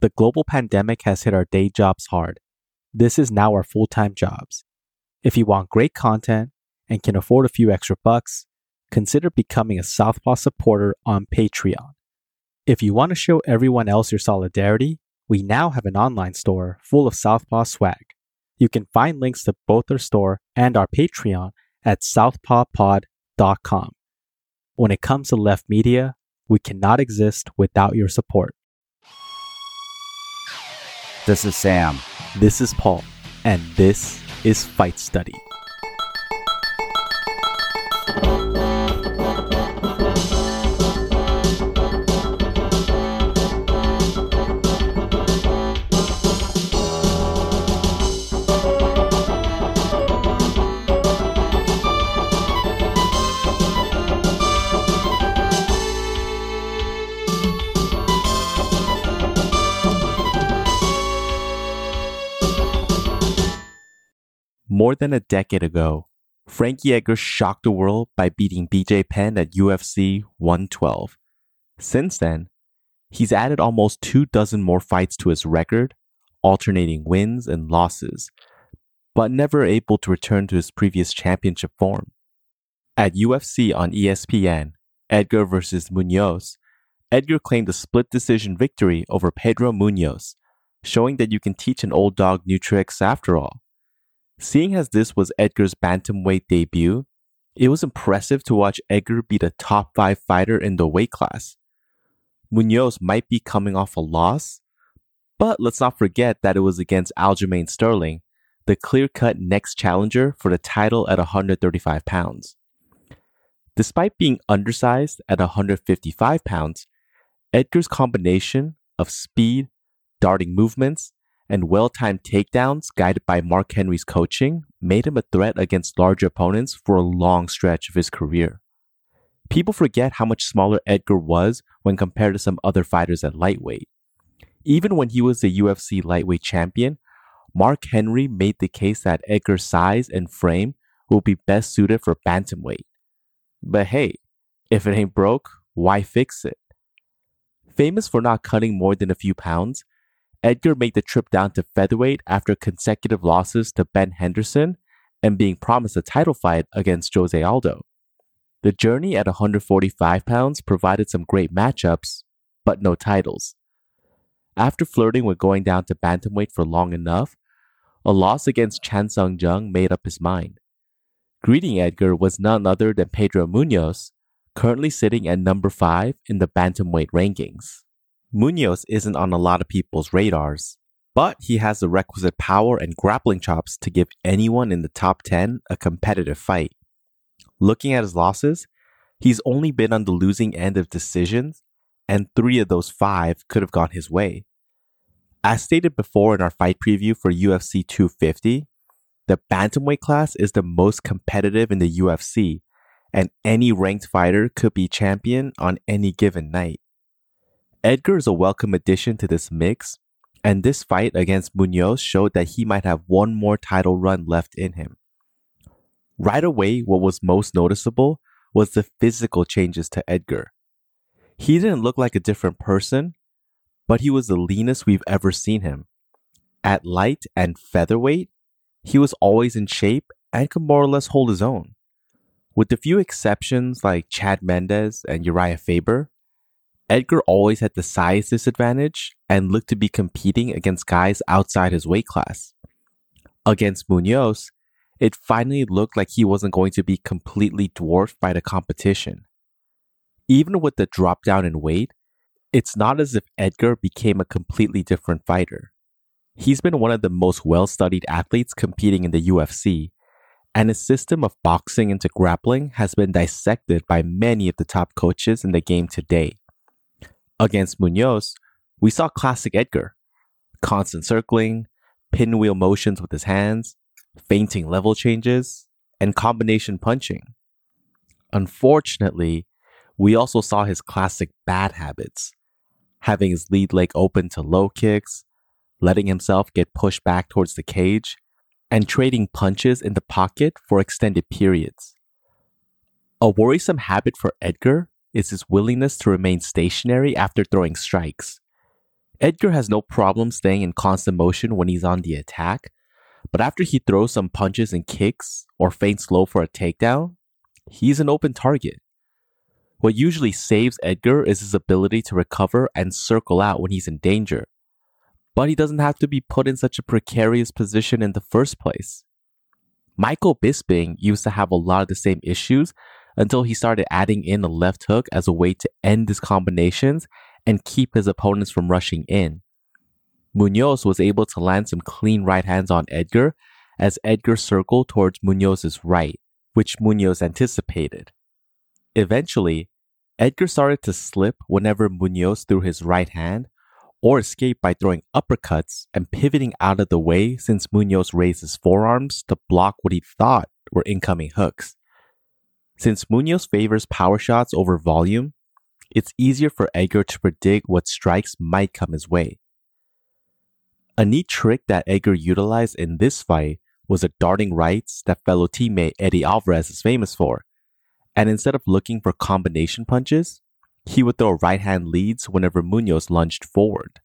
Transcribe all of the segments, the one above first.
The global pandemic has hit our day jobs hard. This is now our full time jobs. If you want great content and can afford a few extra bucks, consider becoming a Southpaw supporter on Patreon. If you want to show everyone else your solidarity, we now have an online store full of Southpaw swag. You can find links to both our store and our Patreon at southpawpod.com. When it comes to left media, we cannot exist without your support. This is Sam. This is Paul, and this is Fight Study. More than a decade ago, Frankie Edgar shocked the world by beating BJ Penn at UFC 112. Since then, he's added almost two dozen more fights to his record, alternating wins and losses, but never able to return to his previous championship form. At UFC on ESPN, Edgar vs. Munhoz, Edgar claimed a split decision victory over Pedro Munhoz, showing that you can teach an old dog new tricks after all. Seeing as this was Edgar's bantamweight debut, it was impressive to watch Edgar beat a top 5 fighter in the weight class. Munhoz might be coming off a loss, but let's not forget that it was against Aljamain Sterling, the clear-cut next challenger for the title at 135 pounds. Despite being undersized at 155 pounds, Edgar's combination of speed, darting movements, and well timed takedowns guided by Mark Henry's coaching made him a threat against larger opponents for a long stretch of his career. People forget how much smaller Edgar was when compared to some other fighters at lightweight. Even when he was the UFC lightweight champion, Mark Henry made the case that Edgar's size and frame will be best suited for bantamweight. But hey, if it ain't broke, why fix it? Famous for not cutting more than a few pounds, Edgar made the trip down to featherweight after consecutive losses to Ben Henderson and being promised a title fight against Jose Aldo. The journey at 145 pounds provided some great matchups, but no titles. After flirting with going down to bantamweight for long enough, a loss against Chan Sung Jung made up his mind. Greeting Edgar was none other than Pedro Munhoz, currently sitting at number 5 in the bantamweight rankings. Munhoz isn't on a lot of people's radars, but he has the requisite power and grappling chops to give anyone in the top 10 a competitive fight. Looking at his losses, he's only been on the losing end of decisions, and three of those five could have gone his way. As stated before in our fight preview for UFC 250, the bantamweight class is the most competitive in the UFC, and any ranked fighter could be champion on any given night. Edgar is a welcome addition to this mix, and this fight against Munhoz showed that he might have one more title run left in him. Right away, what was most noticeable was the physical changes to Edgar. He didn't look like a different person, but he was the leanest we've ever seen him. At light and featherweight, he was always in shape and could more or less hold his own. With a few exceptions like Chad Mendes and Urijah Faber, Edgar always had the size disadvantage and looked to be competing against guys outside his weight class. Against Munhoz, it finally looked like he wasn't going to be completely dwarfed by the competition. Even with the drop down in weight, it's not as if Edgar became a completely different fighter. He's been one of the most well studied athletes competing in the UFC, and his system of boxing into grappling has been dissected by many of the top coaches in the game today. Against Munhoz, we saw classic Edgar constant circling, pinwheel motions with his hands, feinting level changes, and combination punching. Unfortunately, we also saw his classic bad habits, having his lead leg open to low kicks, letting himself get pushed back towards the cage, and trading punches in the pocket for extended periods. A worrisome habit for Edgar is his willingness to remain stationary after throwing strikes. Edgar has no problem staying in constant motion when he's on the attack, but after he throws some punches and kicks or feints low for a takedown, he's an open target. What usually saves Edgar is his ability to recover and circle out when he's in danger. But he doesn't have to be put in such a precarious position in the first place. Michael Bisping used to have a lot of the same issues until he started adding in a left hook as a way to end his combinations and keep his opponents from rushing in. Munhoz was able to land some clean right hands on Edgar as Edgar circled towards Munhoz's right, which Munhoz anticipated. Eventually, Edgar started to slip whenever Munhoz threw his right hand or escape by throwing uppercuts and pivoting out of the way since Munhoz raised his forearms to block what he thought were incoming hooks. Since Munhoz favors power shots over volume, it's easier for Edgar to predict what strikes might come his way. A neat trick that Edgar utilized in this fight was a darting rights that fellow teammate Eddie Alvarez is famous for. And instead of looking for combination punches, he would throw right hand leads whenever Munhoz lunged forward.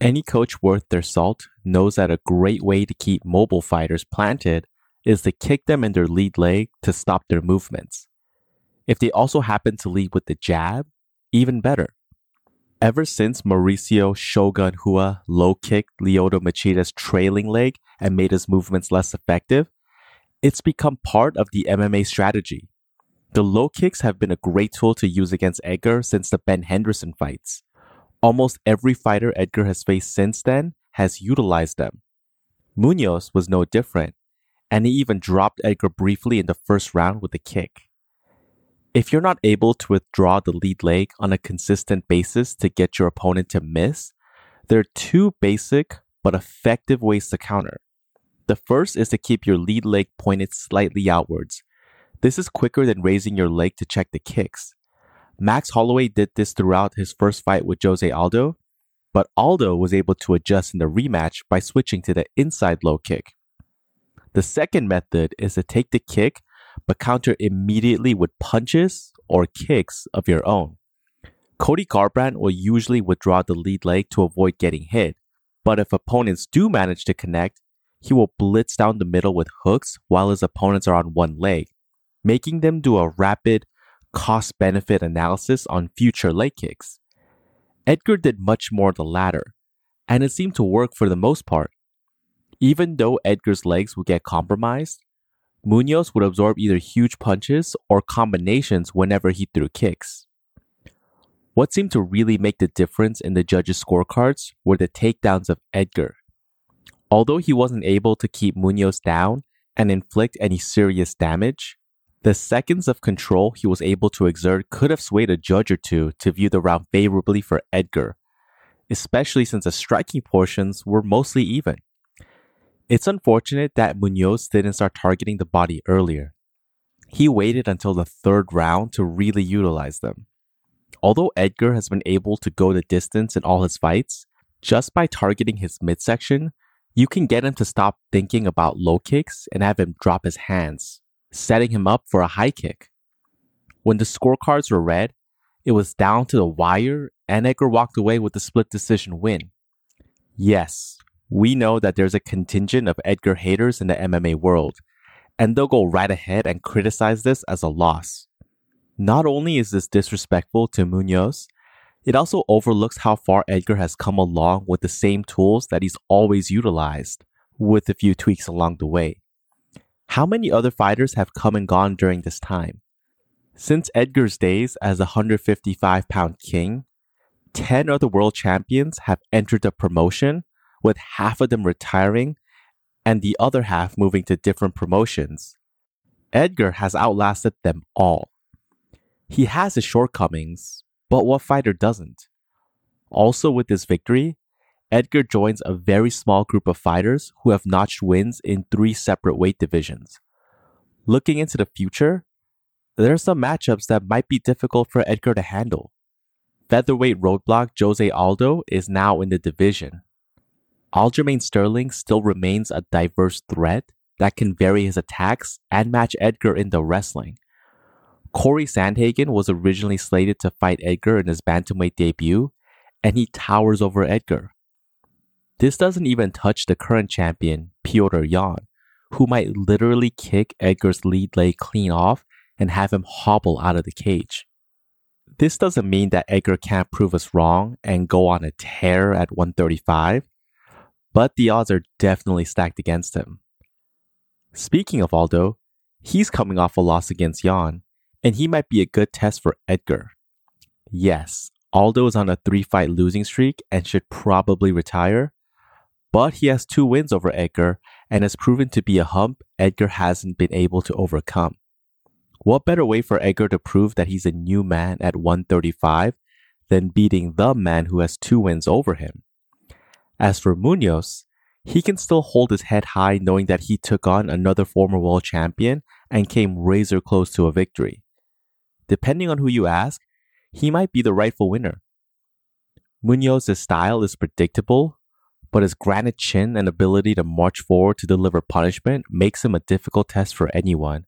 Any coach worth their salt knows that a great way to keep mobile fighters planted is to kick them in their lead leg to stop their movements. If they also happen to lead with the jab, even better. Ever since Mauricio Shogun Rua low kicked Lyoto Machida's trailing leg and made his movements less effective, it's become part of the MMA strategy. The low kicks have been a great tool to use against Edgar since the Ben Henderson fights. Almost every fighter Edgar has faced since then has utilized them. Munhoz was no different, and he even dropped Edgar briefly in the first round with a kick. If you're not able to withdraw the lead leg on a consistent basis to get your opponent to miss, there are two basic but effective ways to counter. The first is to keep your lead leg pointed slightly outwards. This is quicker than raising your leg to check the kicks. Max Holloway did this throughout his first fight with Jose Aldo, but Aldo was able to adjust in the rematch by switching to the inside low kick. The second method is to take the kick but counter immediately with punches or kicks of your own. Cody Garbrandt will usually withdraw the lead leg to avoid getting hit, but if opponents do manage to connect, he will blitz down the middle with hooks while his opponents are on one leg, making them do a rapid cost benefit analysis on future leg kicks. Edgar did much more of the latter, and it seemed to work for the most part. Even though Edgar's legs would get compromised, Munhoz would absorb either huge punches or combinations whenever he threw kicks. What seemed to really make the difference in the judges' scorecards were the takedowns of Edgar. Although he wasn't able to keep Munhoz down and inflict any serious damage, the seconds of control he was able to exert could have swayed a judge or two to view the round favorably for Edgar, especially since the striking portions were mostly even. It's unfortunate that Munhoz didn't start targeting the body earlier. He waited until the third round to really utilize them. Although Edgar has been able to go the distance in all his fights, just by targeting his midsection, you can get him to stop thinking about low kicks and have him drop his hands, setting him up for a high kick. When the scorecards were read, it was down to the wire, and Edgar walked away with a split decision win. Yes, we know that there's a contingent of Edgar haters in the MMA world, and they'll go right ahead and criticize this as a loss. Not only is this disrespectful to Munhoz, it also overlooks how far Edgar has come along with the same tools that he's always utilized, with a few tweaks along the way. How many other fighters have come and gone during this time? Since Edgar's days as a 155 pound king, 10 other world champions have entered the promotion with half of them retiring and the other half moving to different promotions. Edgar has outlasted them all. He has his shortcomings, but what fighter doesn't? Also, with this victory, Edgar joins a very small group of fighters who have notched wins in three separate weight divisions. Looking into the future, there are some matchups that might be difficult for Edgar to handle. Featherweight roadblock Jose Aldo is now in the division, Aljamain Sterling still remains a diverse threat that can vary his attacks and match Edgar in the wrestling. Corey Sandhagen was originally slated to fight Edgar in his bantamweight debut, and he towers over Edgar. This doesn't even touch the current champion, Petr Yan, who might literally kick Edgar's lead leg clean off and have him hobble out of the cage. This doesn't mean that Edgar can't prove us wrong and go on a tear at 135, but the odds are definitely stacked against him. Speaking of Aldo, he's coming off a loss against Yan, and he might be a good test for Edgar. Yes, Aldo is on a three fight losing streak and should probably retire, but he has two wins over Edgar and has proven to be a hump Edgar hasn't been able to overcome. What better way for Edgar to prove that he's a new man at 135 than beating the man who has two wins over him? As for Munhoz, he can still hold his head high knowing that he took on another former world champion and came razor close to a victory. Depending on who you ask, he might be the rightful winner. Munhoz's style is predictable, but his granite chin and ability to march forward to deliver punishment makes him a difficult test for anyone.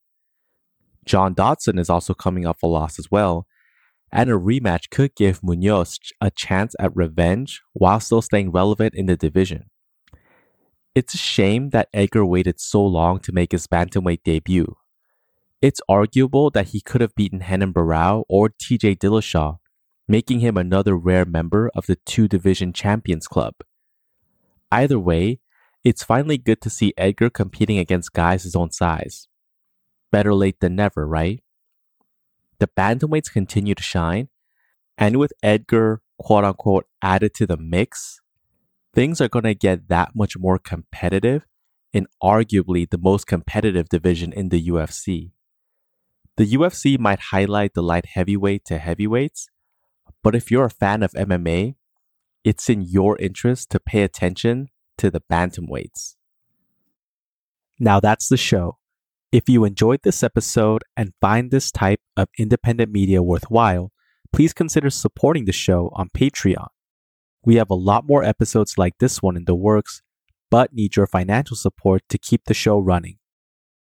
John Dodson is also coming off a loss as well, and a rematch could give Munhoz a chance at revenge while still staying relevant in the division. It's a shame that Edgar waited so long to make his bantamweight debut. It's arguable that he could have beaten Renan Barao or TJ Dillashaw, making him another rare member of the two division champions club. Either way, it's finally good to see Edgar competing against guys his own size. Better late than never, right? The bantamweights continue to shine, and with Edgar quote unquote added to the mix, things are going to get that much more competitive in arguably the most competitive division in the UFC. The UFC might highlight the light heavyweight to heavyweights, but if you're a fan of MMA, it's in your interest to pay attention to the bantamweights. Now that's the show. If you enjoyed this episode and find this type of independent media worthwhile, please consider supporting the show on Patreon. We have a lot more episodes like this one in the works, but need your financial support to keep the show running.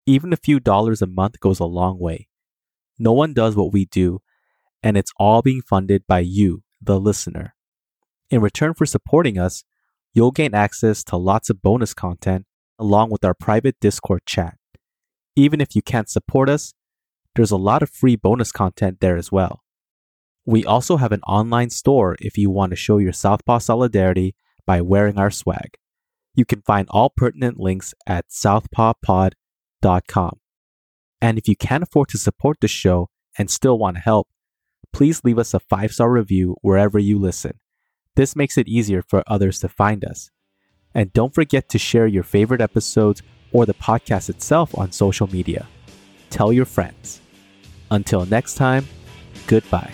Even a few dollars a month goes a long way. No one does what we do, and it's all being funded by you, the listener. In return for supporting us, you'll gain access to lots of bonus content along with our private Discord chat. Even if you can't support us, there's a lot of free bonus content there as well. We also have an online store if you want to show your Southpaw solidarity by wearing our swag. You can find all pertinent links at southpawpod.com. And if you can't afford to support the show and still want to help, please leave us a five star review wherever you listen. This makes it easier for others to find us. And don't forget to share your favorite episodes or the podcast itself on social media. Tell your friends. Until next time, goodbye.